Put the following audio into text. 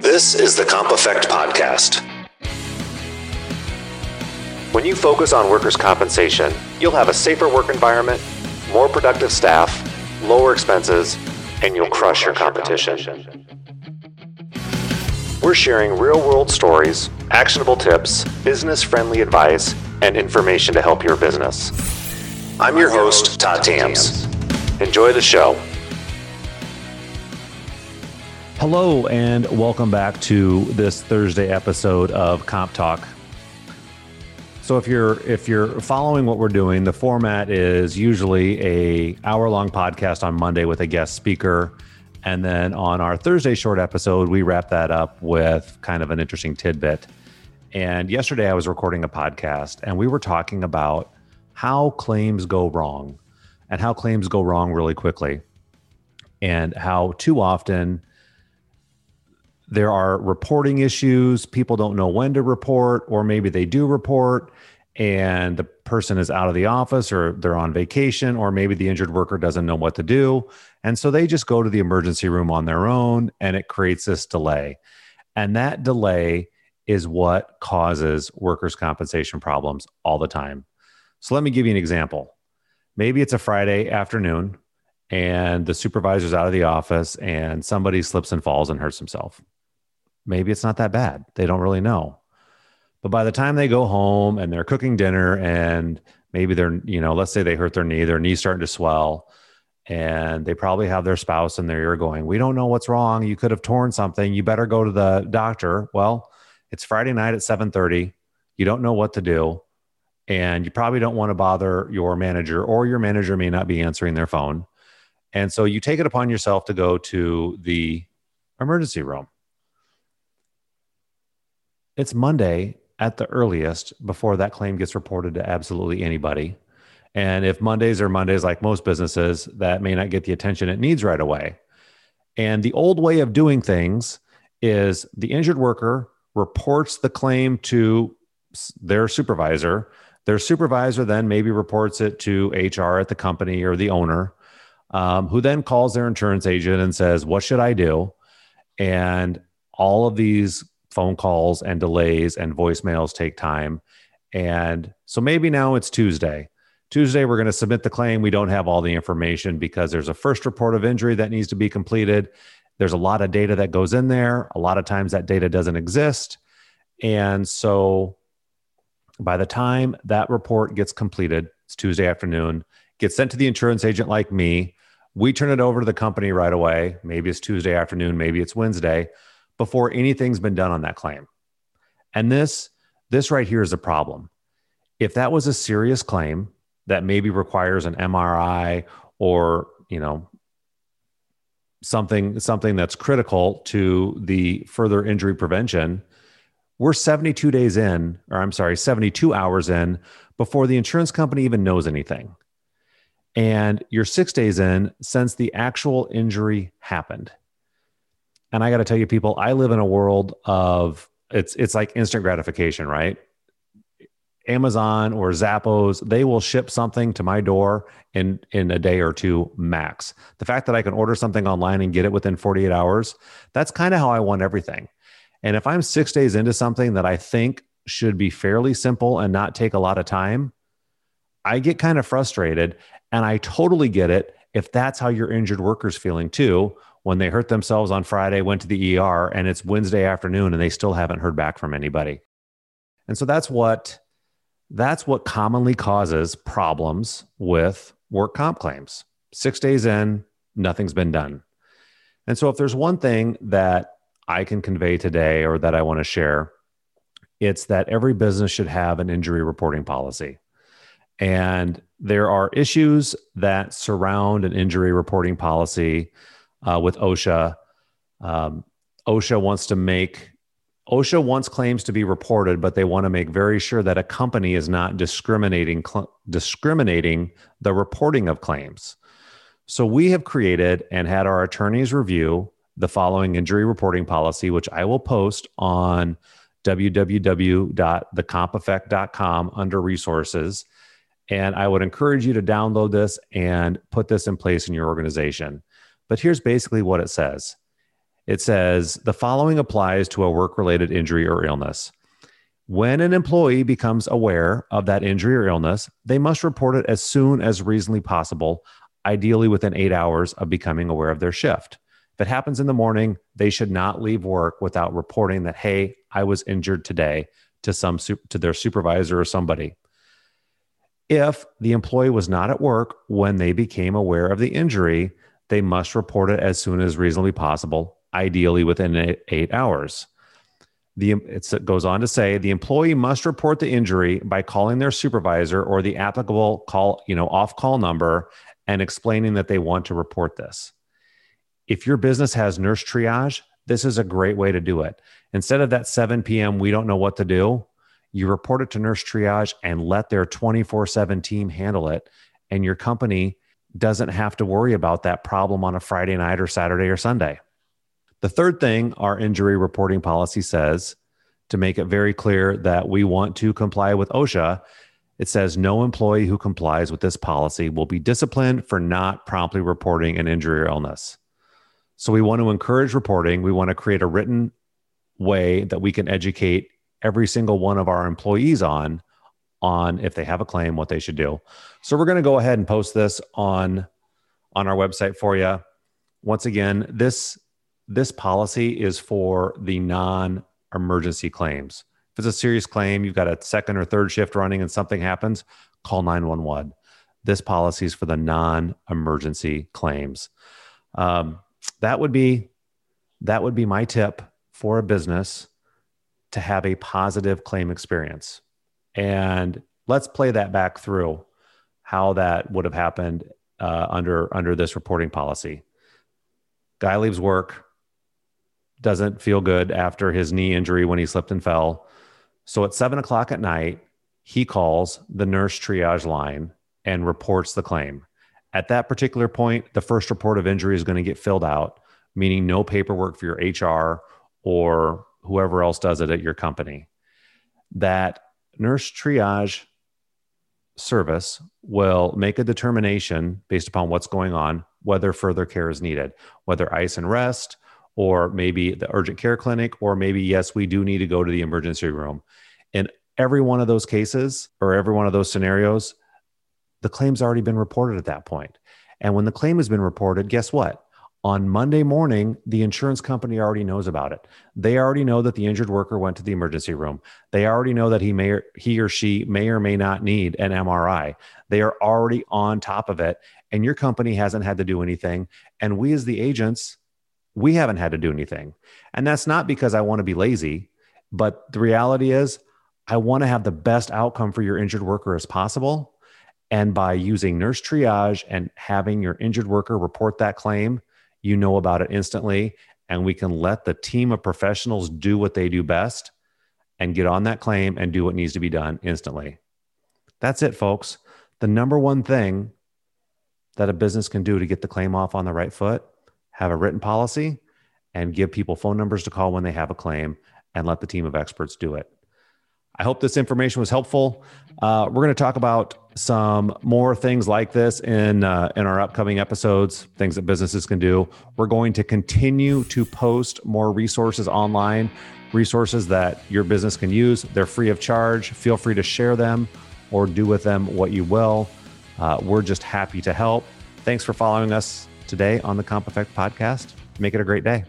This is the Comp Effect Podcast. When you focus on workers' compensation, you'll have a safer work environment, more productive staff, lower expenses, and you'll crush your competition. We're sharing real world stories, actionable tips, business friendly advice, and information to help your business. I'm your host, Todd Thams. Enjoy the show. Hello, and welcome back to this Thursday episode of Comp Talk. So if you're if you're following what we're doing, the format is usually a hour long podcast on Monday with a guest speaker, and then on our Thursday short episode, we wrap that up with kind of an interesting tidbit. And yesterday, I was recording a podcast, and we were talking about how claims go wrong, and how claims go wrong really quickly, and how too often there are reporting issues. People don't know when to report, or maybe they do report and the person is out of the office or they're on vacation, or maybe the injured worker doesn't know what to do. And so they just go to the emergency room on their own and it creates this delay. And that delay is what causes workers' compensation problems all the time. So let me give you an example. Maybe it's a Friday afternoon and the supervisor's out of the office and somebody slips and falls and hurts himself maybe it's not that bad. They don't really know. But by the time they go home and they're cooking dinner and maybe they're, you know, let's say they hurt their knee, their knee's starting to swell, and they probably have their spouse in their ear going, We don't know what's wrong. You could have torn something. You better go to the doctor. Well, it's Friday night at 7:30. You don't know what to do. And you probably don't want to bother your manager, or your manager may not be answering their phone. And so you take it upon yourself to go to the emergency room it's Monday at the earliest before that claim gets reported to absolutely anybody. And if Mondays are Mondays, like most businesses, that may not get the attention it needs right away. And the old way of doing things is the injured worker reports the claim to their supervisor. Their supervisor then maybe reports it to HR at the company or the owner, um, who then calls their insurance agent and says, What should I do? And all of these phone calls and delays and voicemails take time. And so maybe now it's Tuesday. Tuesday, we're going to submit the claim. We don't have all the information because there's a first report of injury that needs to be completed. There's a lot of data that goes in there. A lot of times that data doesn't exist. And so by the time that report gets completed, it's Tuesday afternoon, gets sent to the insurance agent like me. We turn it over to the company right away. Maybe it's Tuesday afternoon, maybe it's Wednesday before anything's been done on that claim. And this this right here is a problem. If that was a serious claim that maybe requires an MRI or, you know, something something that's critical to the further injury prevention, we're 72 days in, or I'm sorry, 72 hours in before the insurance company even knows anything. And you're 6 days in since the actual injury happened. And I got to tell you, people, I live in a world of it's it's like instant gratification, right? Amazon or Zappos, they will ship something to my door in in a day or two max. The fact that I can order something online and get it within 48 hours, that's kind of how I want everything. And if I'm 6 days into something that I think should be fairly simple and not take a lot of time, I get kind of frustrated and I totally get it if that's how your injured worker's feeling too when they hurt themselves on Friday, went to the ER, and it's Wednesday afternoon and they still haven't heard back from anybody. And so that's what that's what commonly causes problems with work comp claims. 6 days in, nothing's been done. And so if there's one thing that I can convey today or that I want to share, it's that every business should have an injury reporting policy. And there are issues that surround an injury reporting policy uh, with OSHA. Um, OSHA wants to make OSHA wants claims to be reported, but they want to make very sure that a company is not discriminating cl- discriminating the reporting of claims. So we have created and had our attorneys review the following injury reporting policy, which I will post on www.thecompeffect.com under resources. And I would encourage you to download this and put this in place in your organization. But here's basically what it says It says the following applies to a work related injury or illness. When an employee becomes aware of that injury or illness, they must report it as soon as reasonably possible, ideally within eight hours of becoming aware of their shift. If it happens in the morning, they should not leave work without reporting that, hey, I was injured today to some to their supervisor or somebody. If the employee was not at work when they became aware of the injury, they must report it as soon as reasonably possible, ideally within eight, hours. The, it goes on to say the employee must report the injury by calling their supervisor or the applicable call, you know, off call number and explaining that they want to report this. If your business has nurse triage, this is a great way to do it. Instead of that 7 p.m., we don't know what to do, you report it to nurse triage and let their 24 7 team handle it. And your company doesn't have to worry about that problem on a Friday night or Saturday or Sunday. The third thing our injury reporting policy says to make it very clear that we want to comply with OSHA, it says no employee who complies with this policy will be disciplined for not promptly reporting an injury or illness. So we want to encourage reporting. We want to create a written way that we can educate every single one of our employees on on if they have a claim what they should do. So we're going to go ahead and post this on on our website for you. Once again, this this policy is for the non emergency claims. If it's a serious claim, you've got a second or third shift running and something happens, call 911. This policy is for the non emergency claims. Um, that would be that would be my tip for a business to have a positive claim experience. And let's play that back through how that would have happened uh, under under this reporting policy. Guy leaves work, doesn't feel good after his knee injury when he slipped and fell. So at seven o'clock at night, he calls the nurse triage line and reports the claim. At that particular point, the first report of injury is going to get filled out, meaning no paperwork for your HR or whoever else does it at your company. That nurse triage service will make a determination based upon what's going on whether further care is needed, whether ice and rest, or maybe the urgent care clinic, or maybe, yes, we do need to go to the emergency room. In every one of those cases or every one of those scenarios, the claim's already been reported at that point. And when the claim has been reported, guess what? On Monday morning, the insurance company already knows about it. They already know that the injured worker went to the emergency room. They already know that he may or, he or she may or may not need an MRI. They are already on top of it and your company hasn't had to do anything and we as the agents we haven't had to do anything. And that's not because I want to be lazy, but the reality is I want to have the best outcome for your injured worker as possible. And by using nurse triage and having your injured worker report that claim, you know about it instantly. And we can let the team of professionals do what they do best and get on that claim and do what needs to be done instantly. That's it, folks. The number one thing that a business can do to get the claim off on the right foot have a written policy and give people phone numbers to call when they have a claim and let the team of experts do it. I hope this information was helpful. Uh, we're going to talk about some more things like this in uh, in our upcoming episodes. Things that businesses can do. We're going to continue to post more resources online, resources that your business can use. They're free of charge. Feel free to share them or do with them what you will. Uh, we're just happy to help. Thanks for following us today on the Comp Effect podcast. Make it a great day.